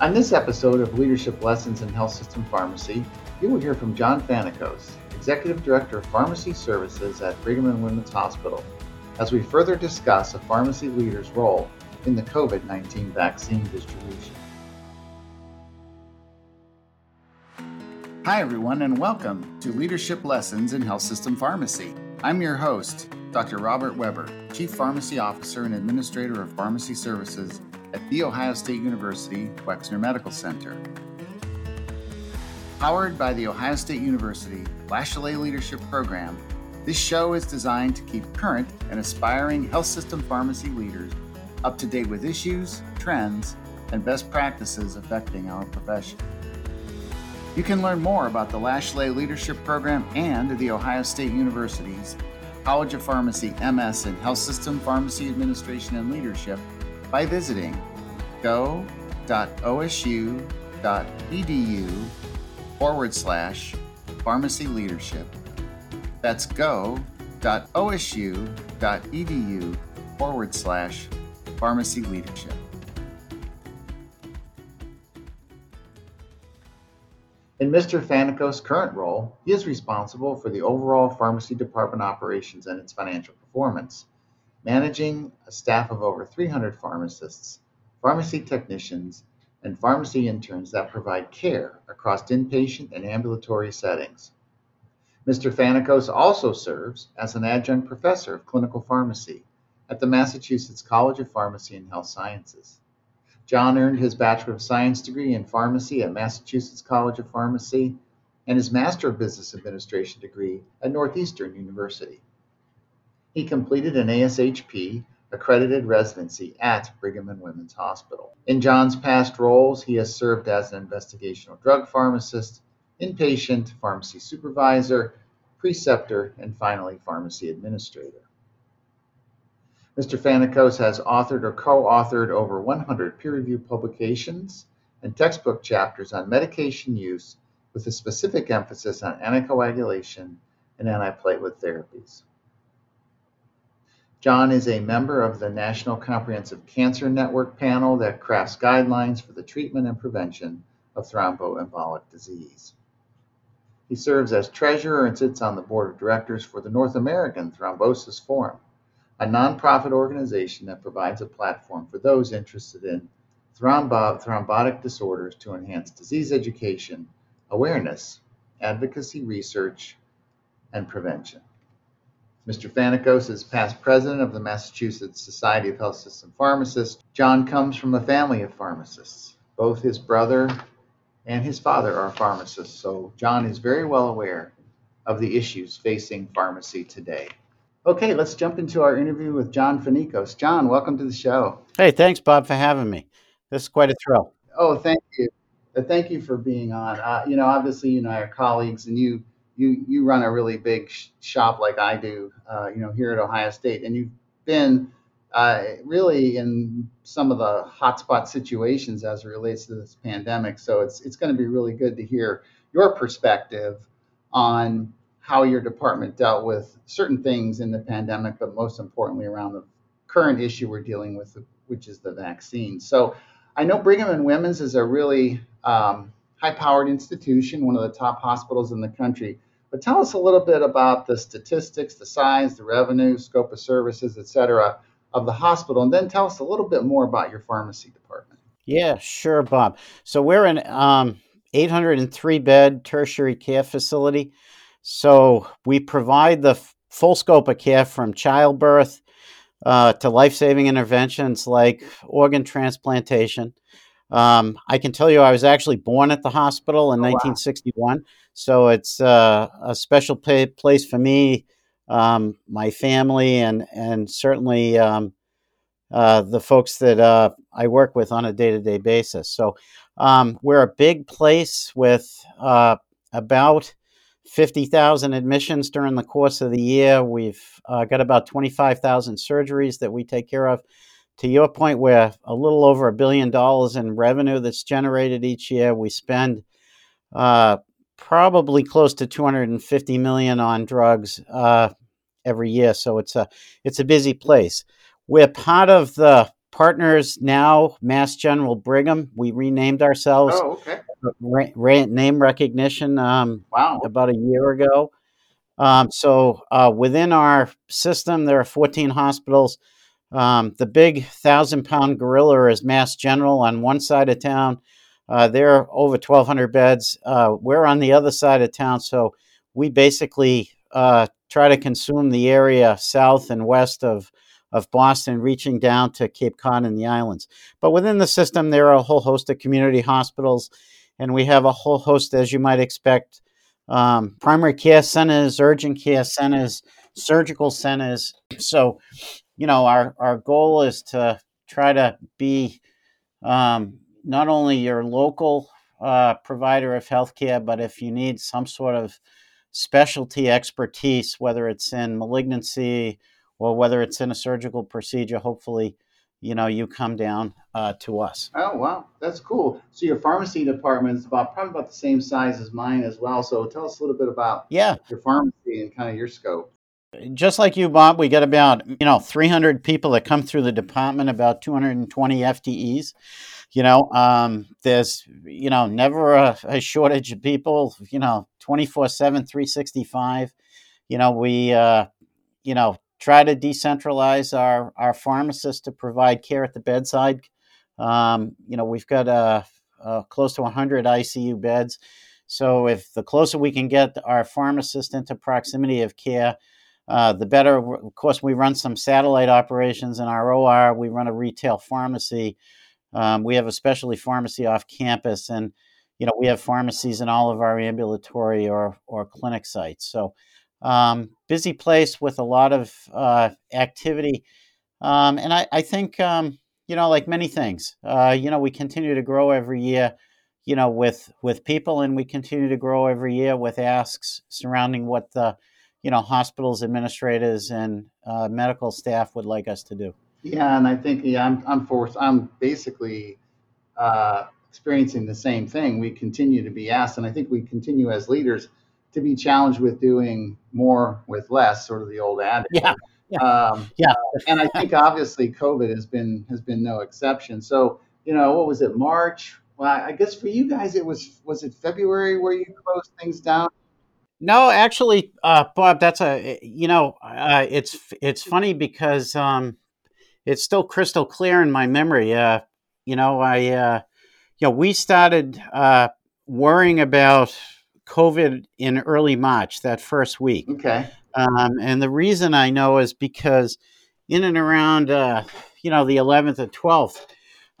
On this episode of Leadership Lessons in Health System Pharmacy, you will hear from John Fanikos, Executive Director of Pharmacy Services at Brigham and Women's Hospital, as we further discuss a pharmacy leader's role in the COVID 19 vaccine distribution. Hi, everyone, and welcome to Leadership Lessons in Health System Pharmacy. I'm your host, Dr. Robert Weber, Chief Pharmacy Officer and Administrator of Pharmacy Services at The Ohio State University Wexner Medical Center. Powered by The Ohio State University Latiolais Leadership Program, this show is designed to keep current and aspiring health system pharmacy leaders up to date with issues, trends, and best practices affecting our profession. You can learn more about the Latiolais Leadership Program and The Ohio State University's College of Pharmacy MS in Health System Pharmacy Administration and Leadership by visiting go.osu.edu forward slash pharmacy leadership. That's go.osu.edu forward slash pharmacy leadership. In Mr. Fanikos' current role, he is responsible for the overall pharmacy department operations and its financial performance, managing a staff of over 300 pharmacists, pharmacy technicians, and pharmacy interns that provide care across inpatient and ambulatory settings. Mr. Fanikos also serves as an adjunct professor of clinical pharmacy at the Massachusetts College of Pharmacy and Health Sciences. John earned his Bachelor of Science degree in pharmacy at Massachusetts College of Pharmacy and his Master of Business Administration degree at Northeastern University. He completed an ASHP accredited residency at Brigham and Women's Hospital. In John's past roles, he has served as an investigational drug pharmacist, inpatient pharmacy supervisor, preceptor, and finally pharmacy administrator. Mr. Fanikos has authored or co-authored over 100 peer-reviewed publications and textbook chapters on medication use with a specific emphasis on anticoagulation and antiplatelet therapies. John is a member of the National Comprehensive Cancer Network panel that crafts guidelines for the treatment and prevention of thromboembolic disease. He serves as treasurer and sits on the board of directors for the North American Thrombosis Forum a nonprofit organization that provides a platform for those interested in thrombo- thrombotic disorders to enhance disease education, awareness, advocacy research, and prevention. Mr. Fanikos is past president of the Massachusetts Society of Health System Pharmacists. John comes from a family of pharmacists. Both his brother and his father are pharmacists, so John is very well aware of the issues facing pharmacy today. Okay, let's jump into our interview with John Fanikos. John, welcome to the show. Hey, thanks, Bob, for having me. This is quite a thrill. Oh, thank you. Thank you for being on. Uh, you know, obviously, you and I are colleagues, and you you you run a really big sh- shop like I do. Uh, you know, here at Ohio State, and you've been uh, really in some of the hotspot situations as it relates to this pandemic. So it's it's going to be really good to hear your perspective on how your department dealt with certain things in the pandemic, but most importantly around the current issue we're dealing with, which is the vaccine. So I know Brigham and Women's is a really um, high-powered institution, one of the top hospitals in the country. But tell us a little bit about the statistics, the size, the revenue, scope of services, et cetera, of the hospital, and then tell us a little bit more about your pharmacy department. Yeah, sure, Bob. So we're an um, 803 bed tertiary care facility. So we provide the full scope of care from childbirth uh, to life saving interventions like organ transplantation. Um, I can tell you, I was actually born at the hospital in oh, 1961, wow. so it's uh, a special pay- place for me, um, my family, and and certainly um, uh, the folks that uh, I work with on a day to day basis. So um, we're a big place with uh, about 50,000 admissions during the course of the year. We've uh, got about 25,000 surgeries that we take care of. To your point, we're a little over a billion dollars in revenue that's generated each year. We spend uh, probably close to 250 million on drugs uh, every year, so it's a it's a busy place. We're part of the partners now, Mass General Brigham. We renamed ourselves. Oh, okay. Ra- ra- name recognition um, Wow. about a year ago. Um, so uh, within our system, there are 14 hospitals. Um, the big thousand pound gorilla is Mass General on one side of town. Uh, they're over 1,200 beds. Uh, we're on the other side of town. So we basically uh, try to consume the area south and west of, of Boston, reaching down to Cape Cod and the islands. But within the system, there are a whole host of community hospitals, and we have a whole host, as you might expect, um, primary care centers, urgent care centers, surgical centers. So, you know, our, our goal is to try to be um, not only your local uh, provider of healthcare, but if you need some sort of specialty expertise, whether it's in malignancy or whether it's in a surgical procedure, hopefully, you know, you come down uh, to us. Oh, wow. That's cool. So your pharmacy department is about probably about the same size as mine as well. So tell us a little bit about Yeah, your pharmacy and kind of your scope. Just like you, Bob, we get about you know 300 people that come through the department, about 220 FTEs. You know, um, there's you know never a, a shortage of people. You know, 24 7, 365. You know, we uh, you know try to decentralize our our pharmacists to provide care at the bedside. Um, you know, we've got uh, uh, close to 100 ICU beds. So if the closer we can get our pharmacist into proximity of care, uh, the better. Of course, we run some satellite operations in our OR. We run a retail pharmacy. Um, we have a specialty pharmacy off campus, and you know we have pharmacies in all of our ambulatory or or clinic sites. So um, busy place with a lot of uh, activity, um, and I, I think um, you know like many things, uh, you know we continue to grow every year. You know, with with people, and we continue to grow every year with asks surrounding what the you know hospitals administrators and uh, medical staff would like us to do Yeah, and I think yeah, I'm I'm forced. I'm basically uh, experiencing the same thing. We continue to be asked, and I think we continue as leaders to be challenged with doing more with less, sort of the old adage. yeah yeah Um, yeah and I think obviously COVID has been has been no exception. So you know, what was it, March? Well, I guess for you guys, it was was it February where you closed things down? No actually uh, bob that's a you know uh, it's it's funny because um, it's still crystal clear in my memory uh, you know i uh, you know we started uh, worrying about covid in early march that first week Okay. Um, and the reason I know is because in and around, uh, you know, the 11th and 12th,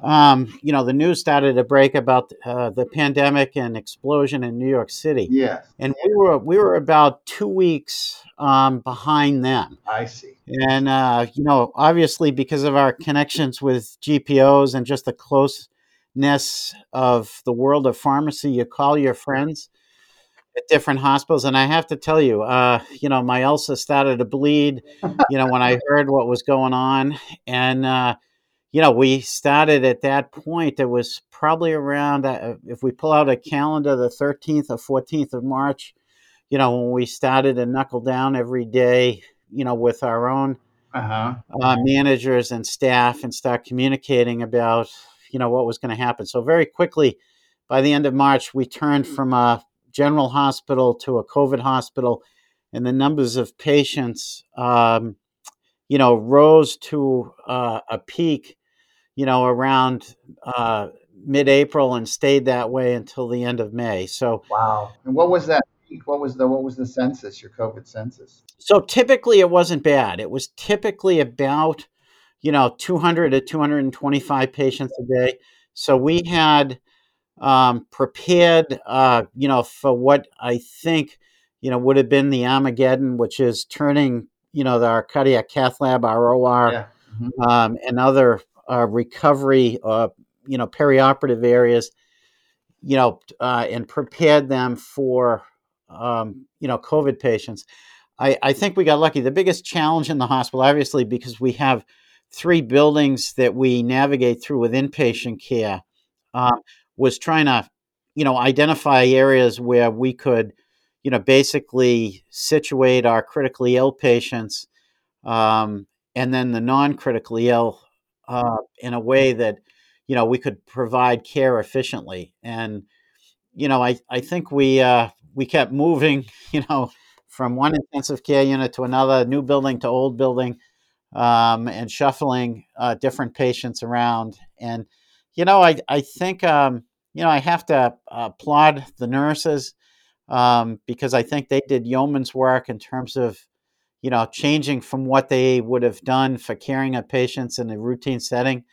um, you know, the news started to break about uh, the pandemic and explosion in New York City, Yes, and we were we were about two weeks um, behind them. I see. And uh, you know, obviously, because of our connections with GPOs and just the closeness of the world of pharmacy, you call your friends at different hospitals. And I have to tell you, uh, you know, my ulcer started to bleed, you know, when I heard what was going on. And, uh, you know, we started at that point. It was probably around, uh, if we pull out a calendar, the 13th or 14th of March, you know, when we started to knuckle down every day, you know, with our own Uh huh. uh, managers and staff and start communicating about you know what was going to happen. So very quickly, by the end of March, we turned from a general hospital to a COVID hospital, and the numbers of patients, um, you know, rose to uh, a peak, you know, around uh, mid-April and stayed that way until the end of May. So Wow. And what was that? What was the what was the census? Your COVID census? So typically it wasn't bad. It was typically about, you know, 200 to 225 patients a day. So we had um, prepared, uh, you know, for what I think, you know, would have been the Armageddon, which is turning, you know, our cardiac cath lab, our OR, Yeah. Mhm. um, and other uh, recovery, uh, you know, perioperative areas, you know, uh, and prepared them for, um, you know, COVID patients. I, I think we got lucky. The biggest challenge in the hospital, obviously, because we have three buildings that we navigate through with inpatient care, um, was trying to, you know, identify areas where we could, you know, basically situate our critically ill patients, um, and then the non-critically ill uh, in a way that you know we could provide care efficiently. And you know, I I think we uh, we kept moving, you know, from one intensive care unit to another, new building to old building, um, and shuffling uh, different patients around. And you know, I I think um, you know I have to applaud the nurses um, because I think they did yeoman's work in terms of you know changing from what they would have done for caring of patients in a routine setting,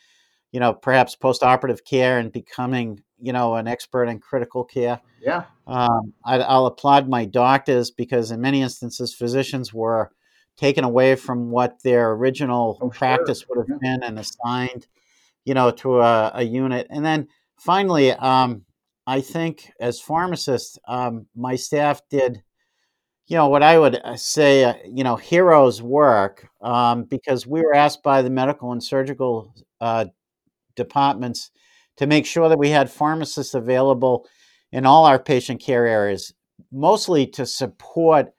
you know, perhaps post-operative care and becoming you know an expert in critical care. Yeah. Um, I, I'll applaud my doctors because in many instances physicians were taken away from what their original Oh, sure. practice would have Yeah. been and assigned, you know, to a, a unit. And then finally, um, I think as pharmacists, um, my staff did, you know, what I would uh, say, uh, you know, heroes work um, because we were asked by the medical and surgical uh, departments to make sure that we had pharmacists available in all our patient care areas, mostly to support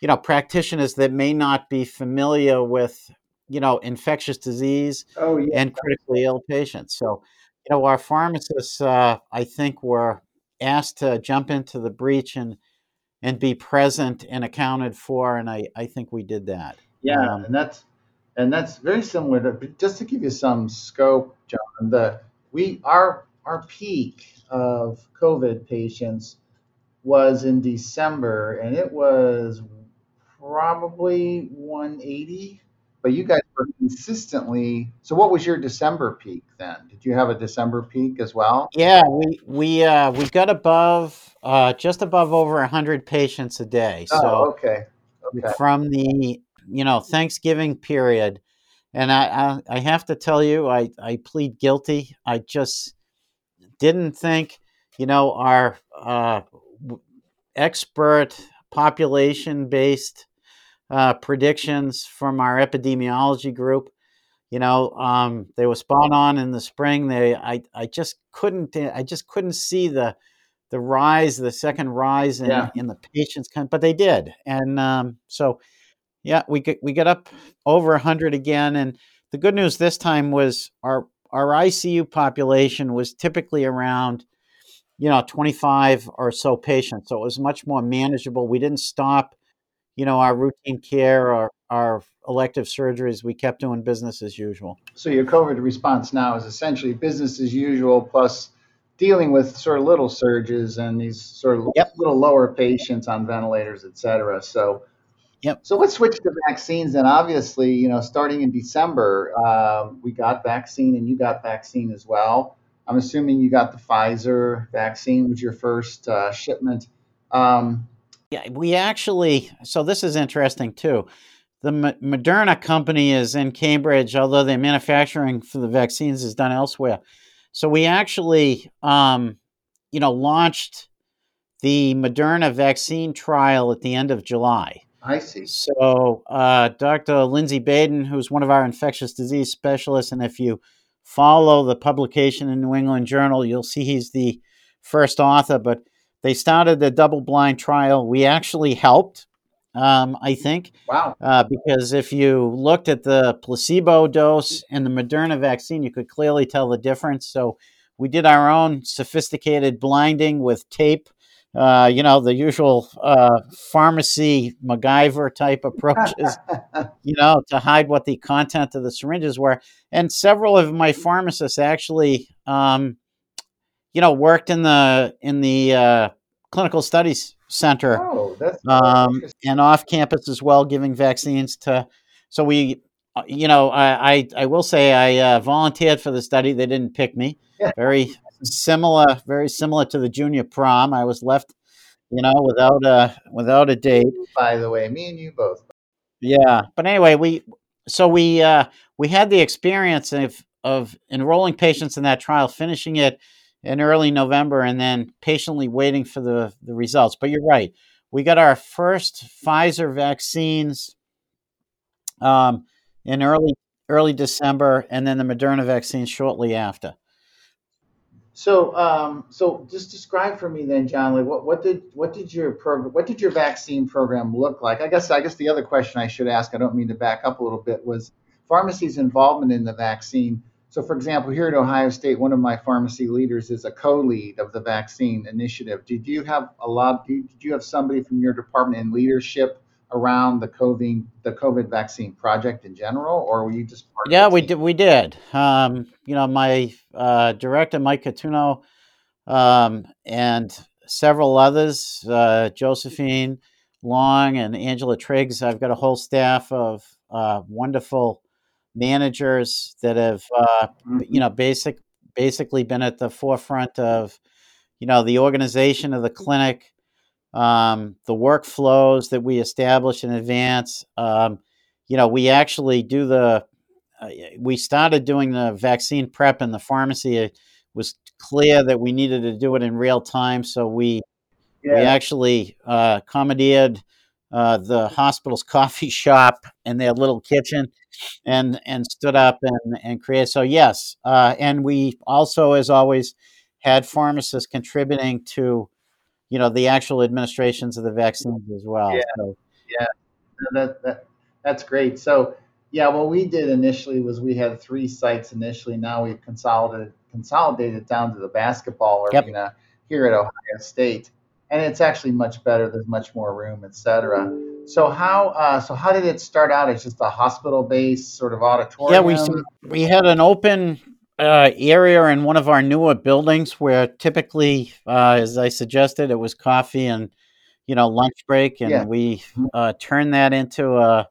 you know practitioners that may not be familiar with you know infectious disease Oh, yeah. and critically ill patients so you know our pharmacists uh, i think were asked to jump into the breach and and be present and accounted for and i i think we did that Yeah, um, and that's and that's very similar to just to give you some scope, John. The we our our peak of COVID patients was in December, and it was probably 180. But you guys consistently. So, what was your December peak then? Did you have a December peak as well? yeah we we uh we got above uh just above over 100 patients a day Oh, okay, okay. from the you know Thanksgiving period, and I I, I have to tell you I I plead guilty. I just didn't think you know our uh, expert population based uh, predictions from our epidemiology group. You know, um, they were spot on in the spring. They, I, I just couldn't, I just couldn't see the, the rise, the second rise in, Yeah. in the patients, but they did, and um, so yeah, we get we get up over hundred again, and the good news this time was our our ICU population was typically around you know twenty five or so patients, so it was much more manageable. We didn't stop, you know, our routine care or our elective surgeries. We kept doing business as usual. So your COVID response now is essentially business as usual plus dealing with sort of little surges and these sort of Yep. little lower patients on ventilators, et cetera. So, Yep. so let's switch to vaccines then. Obviously, you know, starting in December, um, we got vaccine and you got vaccine as well. I'm assuming you got the Pfizer vaccine was your first uh, shipment. Um, Yeah, we actually. So this is interesting too. The M- Moderna company is in Cambridge, although the manufacturing for the vaccines is done elsewhere. So we actually, um, you know, launched the Moderna vaccine trial at the end of July. I see. So uh, Dr. Lindsay Baden, who's one of our infectious disease specialists, and if you follow the publication in New England Journal, you'll see he's the first author. But they started the double-blind trial. We actually helped, um, I think, Wow. uh, because if you looked at the placebo dose and the Moderna vaccine, you could clearly tell the difference. So we did our own sophisticated blinding with tape, uh, you know, the usual uh, pharmacy MacGyver type approaches, you know, to hide what the content of the syringes were. And several of my pharmacists actually, um, you know, worked in the in the uh, clinical studies center oh, that's um, and off campus as well, giving vaccines to. So we, uh, you know, I I, I will say I uh, volunteered for the study. They didn't pick me. Yeah. Very similar, very similar to the junior prom. I was left, you know, without a without a date. By the way, me and you both. Yeah, but anyway, we so we uh, we had the experience of of enrolling patients in that trial, finishing it in early November, and then patiently waiting for the the results. But you're right, we got our first Pfizer vaccines um, in early early December, and then the Moderna vaccine shortly after. So, um, so just describe for me then, John. Like, what, what did what did your program, what did your vaccine program look like? I guess I guess the other question I should ask, I don't mean to back up a little bit, was pharmacy's involvement in the vaccine. So, for example, here at Ohio State, one of my pharmacy leaders is a co-lead of the vaccine initiative. Did you have a lot? Did you have somebody from your department in leadership around the COVID the COVID vaccine project in general, or were you just part yeah, of we did. We did. Um, you know, my uh, director, Mike Catuno, um, and several others, uh, Josephine Long and Angela Triggs. I've got a whole staff of uh, wonderful managers that have, uh, you Mhm. know, basic basically been at the forefront of, you know, the organization of the clinic, um, the workflows that we establish in advance. Um, you know, we actually do the uh, we started doing the vaccine prep in the pharmacy. It was clear that we needed to do it in real time, so we we actually uh, commandeered uh, the hospital's coffee shop and their little kitchen, and and stood up and and created. So yes, uh, and we also, as always, had pharmacists contributing to you know the actual administrations of the vaccines as well. yeah, So yeah. That, that that's great. So, yeah, what we did initially was we had three sites initially. Now we've consolidated consolidated down to the basketball yep, arena here at Ohio State, and it's actually much better. There's much more room, etc. So how uh, so how did it start out as just a hospital based sort of auditorium. yeah, we we had an open. Uh, area in one of our newer buildings where typically, uh, as I suggested, it was coffee and you know lunch break, Yeah. and we Mhm. uh, turned that into a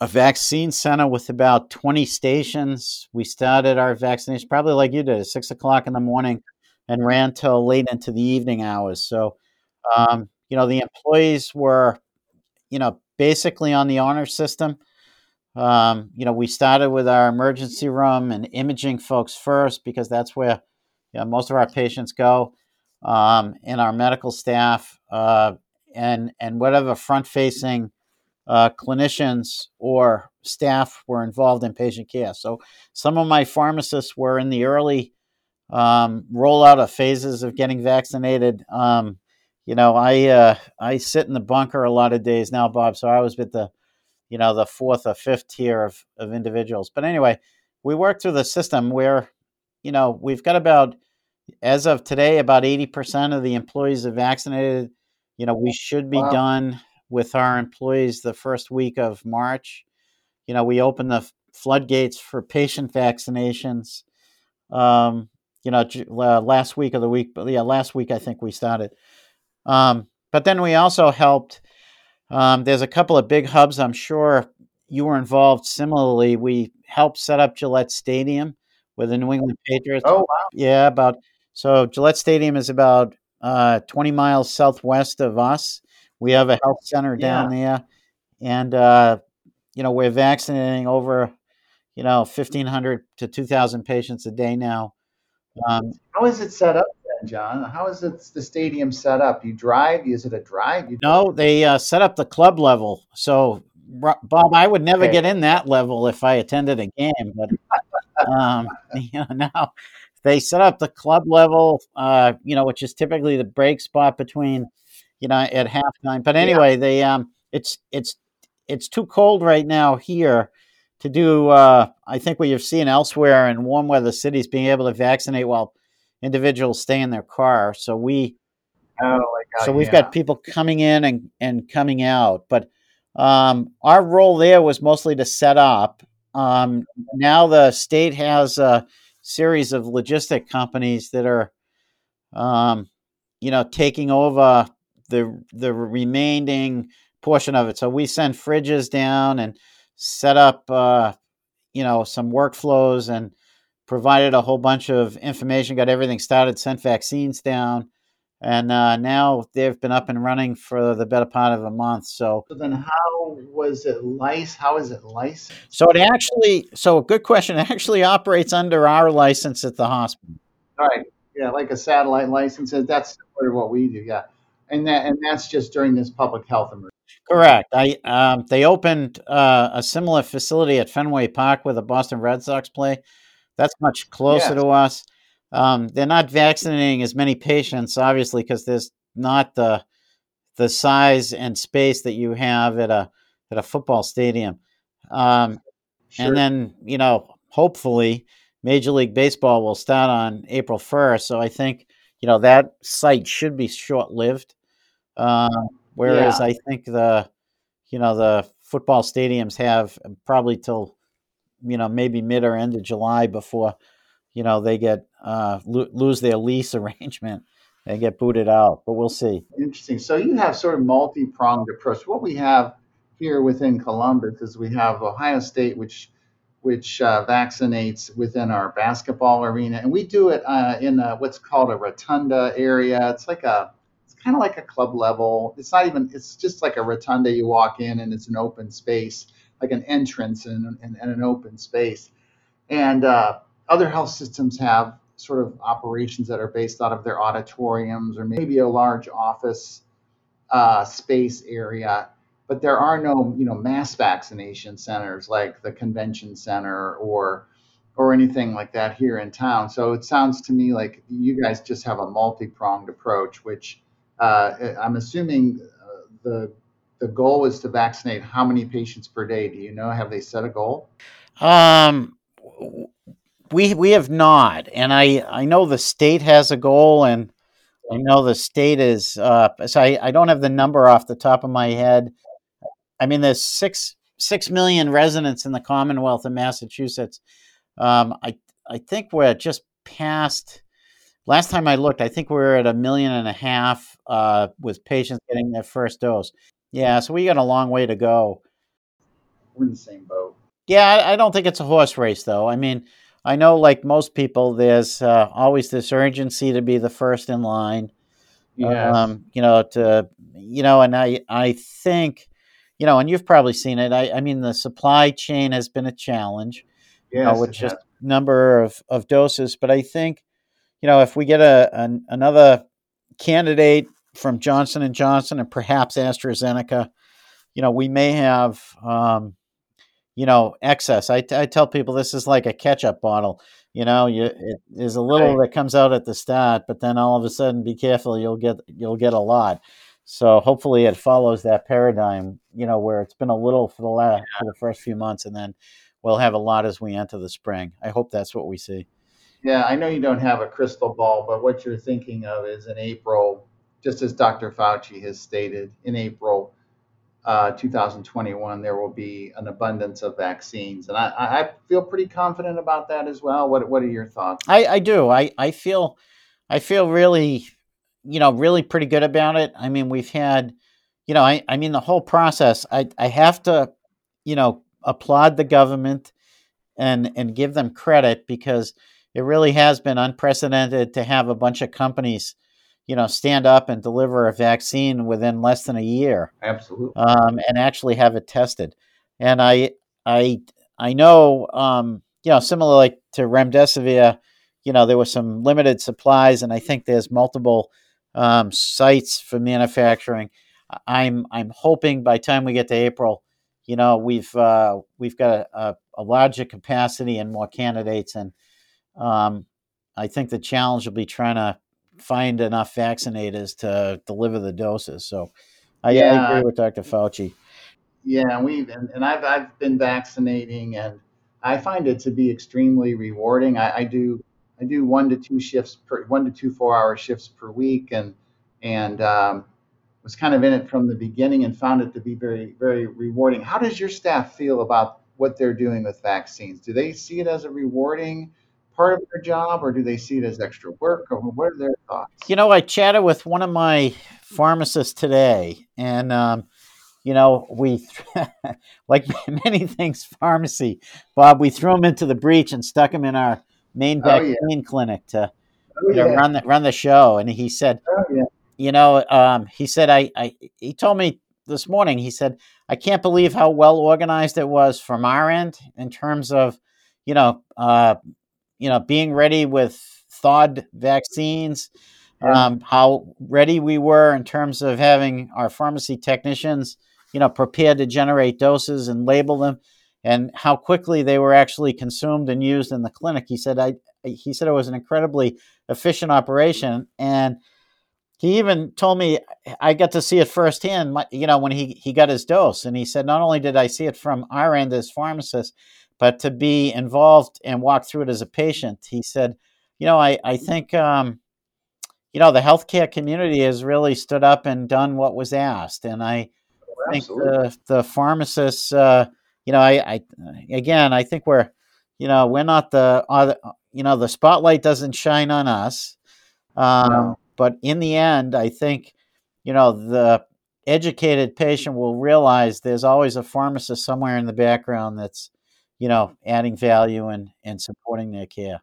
a vaccine center with about 20 stations. We started our vaccination probably like you did at six o'clock in the morning and ran till late into the evening hours. So, um, you know, the employees were, you know, basically on the honor system. Um, you know, we started with our emergency room and imaging folks first because that's where you know, most of our patients go, um, and our medical staff, uh, and and whatever front facing uh, clinicians or staff were involved in patient care. So some of my pharmacists were in the early um, rollout of phases of getting vaccinated. Um, you know, I uh, I sit in the bunker a lot of days now, Bob. So I was with the you know the fourth or fifth tier of of individuals. But anyway, we work through the system where you know we've got about as of today about 80% of the employees are vaccinated you know we should be Wow. done with our employees the first week of march you know we open the floodgates for patient vaccinations um, you know uh, last week of the week but yeah last week i think we started um, but then we also helped um, there's a couple of big hubs i'm sure you were involved similarly we helped set up gillette stadium with the new england patriots Oh wow. yeah, about so Gillette Stadium is about uh, 20 miles southwest of us. We have a health center Yeah. down there, and uh, you know we're vaccinating over you know 1,500 to 2,000 patients a day now. Um, How is it set up then, John? How is it the stadium set up? You drive? Is it a drive? You no, they uh, set up the club level. So Bob, I would never okay? get in that level if I attended a game, but um, you know now they set up the club level, uh, you know, which is typically the break spot between, you know, at halftime. But Yeah. anyway, they um, it's it's it's too cold right now here to do. Uh, I think what you've seen elsewhere in warm weather cities, being able to vaccinate while individuals stay in their car. So we Oh my so God. we've Yeah. got people coming in and, and coming out. But um, our role there was mostly to set up. Um, now the state has a series of logistic companies that are, um, you know, taking over the the remaining portion of it. So we send fridges down and set up, uh, you know, some workflows and provided a whole bunch of information, got everything started, sent vaccines down, and uh, now they've been up and running for the better part of a month. So, So then, how was it licensed? How is it licensed? so it actually, so a good question. It actually operates under our license at the hospital. All right. Yeah, like a satellite license. That's similar to what we do. Yeah, and that and that's just during this public health emergency. Correct. I um, they opened uh, a similar facility at Fenway Park where the Boston Red Sox play. That's much closer to us. Um, they're not vaccinating as many patients, obviously, because there's not the the size and space that you have at a at a football stadium. Um, Sure. and then you know hopefully Major League Baseball will start on April 1st. So I think, you know, that site should be short lived. Uh, whereas Yeah. I think the, you know, the football stadiums have probably till, you know, maybe mid or end of July before, you know, they get, uh, lo- lose their lease arrangement and get booted out. But we'll see. Interesting. So you have sort of multi-pronged approach. What we have here within Columbus is we have Ohio State, which which uh, vaccinates within our basketball arena, and we do it uh, in a, what's called a rotunda area. It's like a kind of like a club level. It's not even. It's just like a rotunda. You walk in, and it's an open space, like an entrance and, and, and an open space. And uh, other health systems have sort of operations that are based out of their auditoriums or maybe a large office uh, space area. But there are no, you know, mass vaccination centers like the convention center or or anything like that here in town. So it sounds to me like you guys just have a multi-pronged approach, which uh, I'm assuming uh, the the goal is to vaccinate how many patients per day? Do you know? Have they set a goal? Um, we we have not, and I I know the state has a goal, and I know the state is. Uh, so I I don't have the number off the top of my head. I mean, there's six six million residents in the Commonwealth of Massachusetts. Um, I I think we're just past. Last time I looked, I think we were at a million and a half uh, with patients getting their first dose. Yeah, so we got a long way to go. We're in the same boat. Yeah, I, I don't think it's a horse race, though. I mean, I know, like most people, there's uh, always this urgency to be the first in line. Yes. Um, you know, to you know, and I I think, you know, and you've probably seen it. I, I mean, the supply chain has been a challenge, you know, with it just number of, of doses. But I think, you know, if we get a an, another candidate from Johnson and Johnson and perhaps AstraZeneca, you know, we may have, um, you know, excess. I, I tell people this is like a ketchup bottle. You know, you it, there's a little Right. that comes out at the start, but then all of a sudden, be careful, you'll get you'll get a lot. So hopefully, it follows that paradigm. You know, where it's been a little for the last for the first few months, and then we'll have a lot as we enter the spring. I hope that's what we see. Yeah, I know you don't have a crystal ball, but what you're thinking of is in April, just as Dr. Fauci has stated, in April uh, 2021, there will be an abundance of vaccines. And I, I feel pretty confident about that as well. What, what are your thoughts? I, I do. I, I feel I feel really, you know, really pretty good about it. I mean, we've had, you know, I, I mean the whole process. I, I have to, you know, applaud the government and and give them credit because it really has been unprecedented to have a bunch of companies, you know, stand up and deliver a vaccine within less than a year Absolutely. um, and actually have it tested. And I, I, I know, um, you know, similar like to remdesivir, you know, there were some limited supplies, and I think there's multiple um, sites for manufacturing. I'm, I'm hoping by time we get to April, you know, we've, uh, we've got a, a, a larger capacity and more candidates, and um, I think the challenge will be trying to find enough vaccinators to deliver the doses. So I, I agree with Dr. Fauci. yeah, and we've and, and I've I've been vaccinating, and I find it to be extremely rewarding. I, I do I do one to two shifts per one to two four hour shifts per week, and and um, was kind of in it from the beginning and found it to be very very rewarding. How does your staff feel about what they're doing with vaccines? Do they see it as a rewarding part of their job, or do they see it as extra work, or what are their thoughts? You know, I chatted with one of my pharmacists today, and um, you know, we like many things pharmacy, Bob. We threw him into the breach and stuck him in our main Oh yeah, vaccine clinic to oh you know yeah, run the run the show. And he said, oh yeah. you know, um, he said, I, I, he told me this morning. He said, I can't believe how well organized it was from our end in terms of, you know, uh, you know, being ready with thawed vaccines Yeah. um, how ready we were in terms of having our pharmacy technicians, you know, prepared to generate doses and label them, and how quickly they were actually consumed and used in the clinic. He said, I, he said it was an incredibly efficient operation, and he even told me I got to see it firsthand. You know, when he he got his dose, and he said, not only did I see it from our end as pharmacists, but to be involved and walk through it as a patient, he said, you know, I, I think, um, you know, the healthcare community has really stood up and done what was asked. And I think the, the pharmacists, uh, you know, I, I, again, I think we're, you know, we're not the, uh, you know, the spotlight doesn't shine on us. Um, no. But in the end, I think, you know, the educated patient will realize there's always a pharmacist somewhere in the background that's, you know, adding value and, and supporting their care.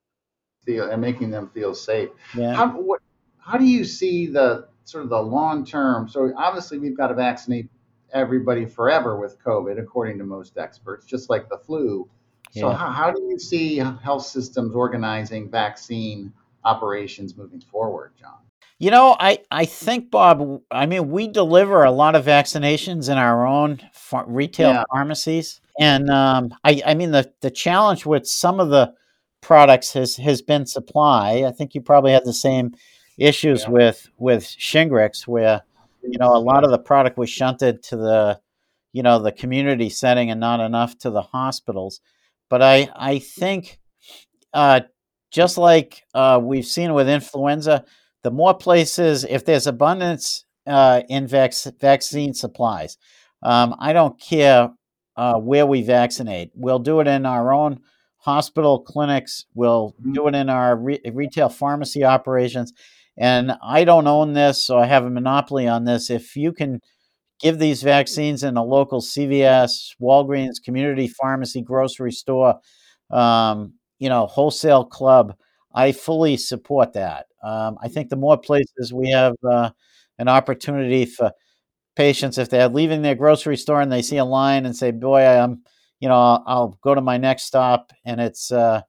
Feel and making them feel safe. Yeah. How, what, how do you see the sort of the long term? So obviously we've got to vaccinate everybody forever with COVID, according to most experts, just like the flu. So yeah. how, how do you see health systems organizing vaccine operations moving forward, John? You know, I, I think, Bob, I mean, we deliver a lot of vaccinations in our own ph- retail yeah. pharmacies. And um, I, I mean, the, the challenge with some of the products has, has been supply. I think you probably had the same issues yeah. with, with Shingrix, where, you know, a lot of the product was shunted to the, you know, the community setting and not enough to the hospitals. But I, I think uh, just like uh, we've seen with influenza, the more places, if there's abundance uh, in vac- vaccine supplies, um, I don't care uh, where we vaccinate. We'll do it in our own hospital clinics. We'll mm-hmm. do it in our re- retail pharmacy operations. And I don't own this, so I have a monopoly on this. If you can give these vaccines in a local CVS, Walgreens, community pharmacy, grocery store, um, you know, wholesale club, I fully support that. Um, I think the more places we have uh, an opportunity for patients, if they're leaving their grocery store and they see a line and say, "Boy, I'm," you know, I'll, I'll go to my next stop, and it's, uh,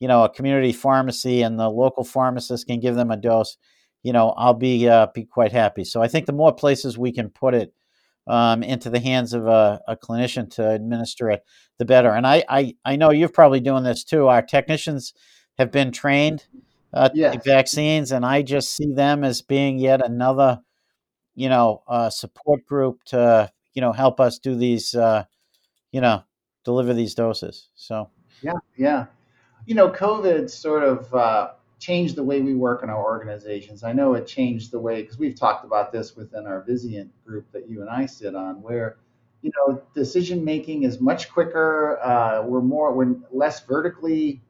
you know, a community pharmacy, and the local pharmacist can give them a dose. You know, I'll be uh, be quite happy. So I think the more places we can put it um, into the hands of a, a, clinician to administer it, the better. And I, I, I know you're probably doing this too. Our technicians have been trained uh, yes. vaccines, and I just see them as being yet another, you know, uh, support group to you know help us do these, uh, you know, deliver these doses. So yeah, yeah, you know, COVID sort of uh, changed the way we work in our organizations. I know it changed the way because we've talked about this within our Vizient group that you and I sit on, where you know decision making is much quicker. Uh, we're more, we're less vertically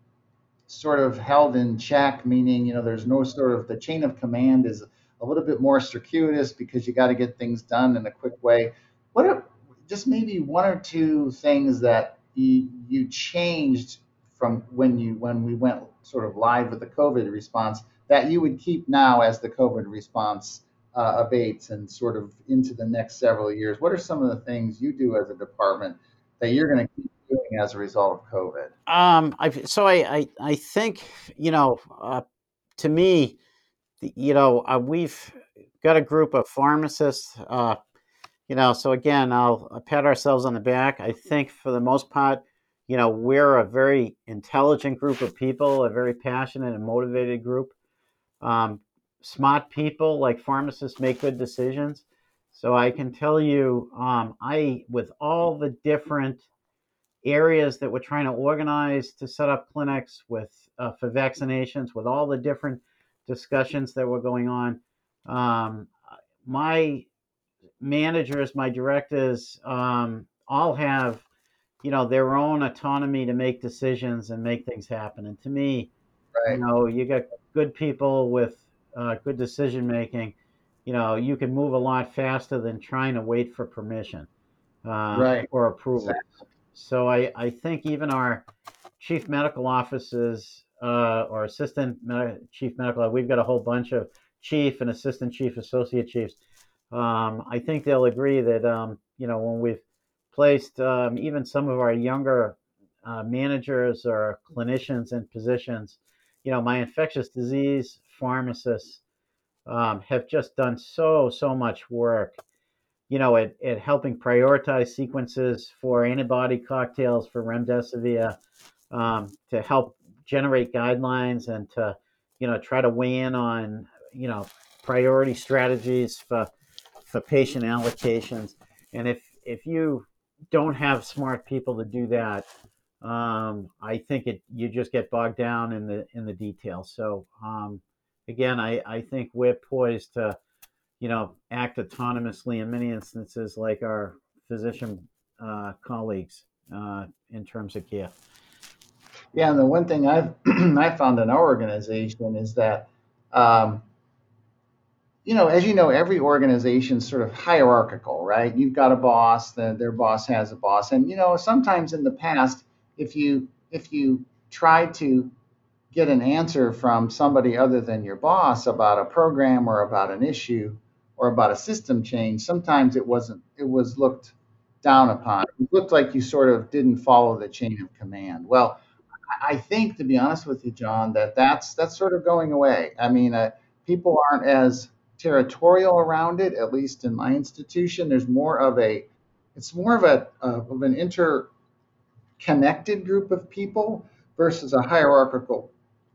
sort of held in check, meaning, you know, there's no sort of the chain of command is a little bit more circuitous because you got to get things done in a quick way. What are just maybe one or two things that you, you changed from when you when we went sort of live with the COVID response that you would keep now as the COVID response uh, abates and sort of into the next several years? What are some of the things you do as a department that you're going to keep doing as a result of COVID? Um, I, so I, I, I think, you know, uh, to me, you know, uh, we've got a group of pharmacists, uh, you know, so again, I'll pat ourselves on the back. I think for the most part, you know, we're a very intelligent group of people, a very passionate and motivated group. Um, smart people like pharmacists make good decisions. So I can tell you, um, I, with all the different areas that we're trying to organize to set up clinics with uh, for vaccinations with all the different discussions that were going on. Um, my managers, my directors, um, all have you know their own autonomy to make decisions and make things happen. And to me, right. you know, you got good people with uh, good decision making. You know, you can move a lot faster than trying to wait for permission uh, right. or approval. Exactly. So I, I think even our chief medical offices uh, or assistant med- chief medical, we've got a whole bunch of chief and assistant chief, associate chiefs. Um, I think they'll agree that um, you know when we've placed um, even some of our younger uh, managers or clinicians in positions, you know, my infectious disease pharmacists um, have just done so so much work you know, at, at helping prioritize sequences for antibody cocktails for remdesivir um, to help generate guidelines and to, you know, try to weigh in on, you know, priority strategies for for patient allocations. And if if you don't have smart people to do that, um, I think it you just get bogged down in the in the details. So um, again, I, I think we're poised to, you know, act autonomously in many instances, like our physician uh, colleagues uh, in terms of care. Yeah, and the one thing I've I found in our organization is that, um, you know, as you know, every organization is sort of hierarchical, right? You've got a boss, then their boss has a boss, and you know, sometimes in the past, if you if you try to get an answer from somebody other than your boss about a program or about an issue or about a system change, sometimes it wasn't it was looked down upon. It looked like you sort of didn't follow the chain of command. Well, I think, to be honest with you, John, that that's that's sort of going away. I mean, uh, people aren't as territorial around it. At least in my institution, there's more of a it's more of a of an interconnected group of people versus a hierarchical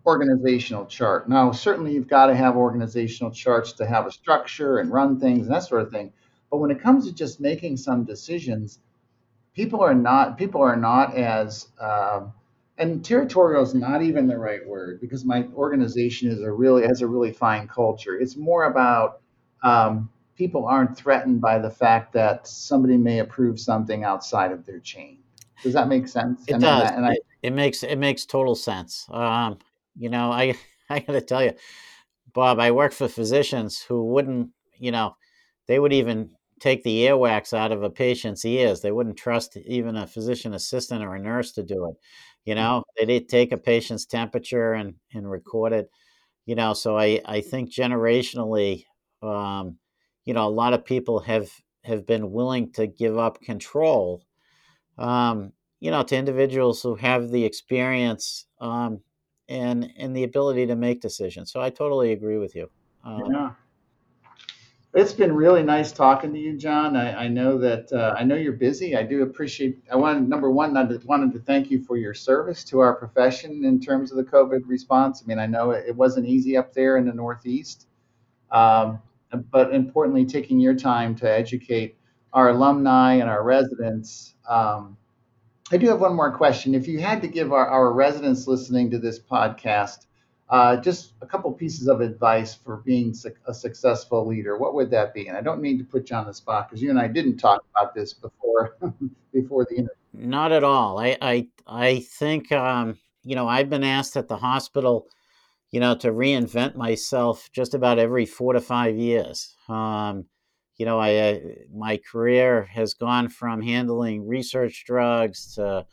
organizational chart. Now, certainly you've got to have organizational charts to have a structure and run things and that sort of thing. But when it comes to just making some decisions, people are not people are not as um, and territorial is not even the right word because my organization is a really has a really fine culture. It's more about um, people aren't threatened by the fact that somebody may approve something outside of their chain. Does that make sense? It and, does. And I, it, it, makes it makes total sense. Um, you know, I I got to tell you, Bob, I work for physicians who wouldn't, you know, they would even take the earwax out of a patient's ears. They wouldn't trust even a physician assistant or a nurse to do it. You mm-hmm. know, they'd take a patient's temperature and, and record it. You know, so I, I think generationally, um, you know, a lot of people have have been willing to give up control, um, you know, to individuals who have the experience um, and and the ability to make decisions. So I totally agree with you. Um, yeah. It's been really nice talking to you, John. I, I know that uh, I know you're busy. I do appreciate. I wanted number one, I wanted to thank you for your service to our profession in terms of the COVID response. I mean, I know it, it wasn't easy up there in the Northeast, um, but importantly, taking your time to educate our alumni and our residents. Um, I do have one more question. If you had to give our, our residents listening to this podcast uh, just a couple pieces of advice for being su- a successful leader. What would that be? And I don't mean to put you on the spot because you and I didn't talk about this before before the interview. Not at all. I I, I think um, you know I've been asked at the hospital, you know, to reinvent myself just about every four to five years. Um, you know, I uh, my career has gone from handling research drugs to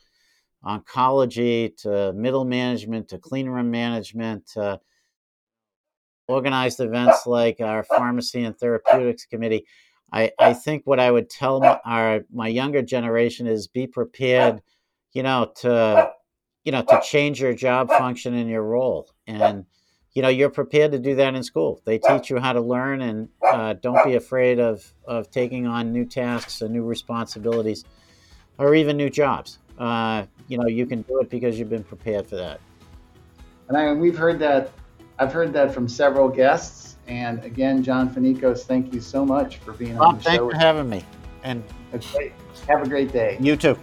oncology to middle management to clean room management to organized events like our pharmacy and therapeutics committee. I, I think what I would tell my, our my younger generation is be prepared, you know, to you know to change your job function and your role, and you know you're prepared to do that in school. They teach you how to learn, and uh, don't be afraid of of taking on new tasks and new responsibilities, or even new jobs uh, you know, you can do it because you've been prepared for that. And I, we've heard that, I've heard that from several guests. And again, John Fanikos, thank you so much for being on the thanks show. Thanks for having me. And. Have a great day. You too.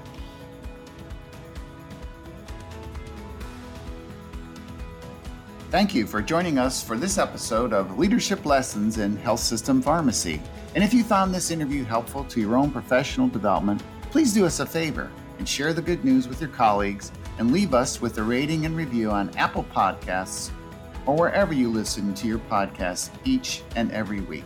Thank you for joining us for this episode of Leadership Lessons in Health System Pharmacy. And if you found this interview helpful to your own professional development, please do us a favor and share the good news with your colleagues and leave us with a rating and review on Apple Podcasts or wherever you listen to your podcasts each and every week.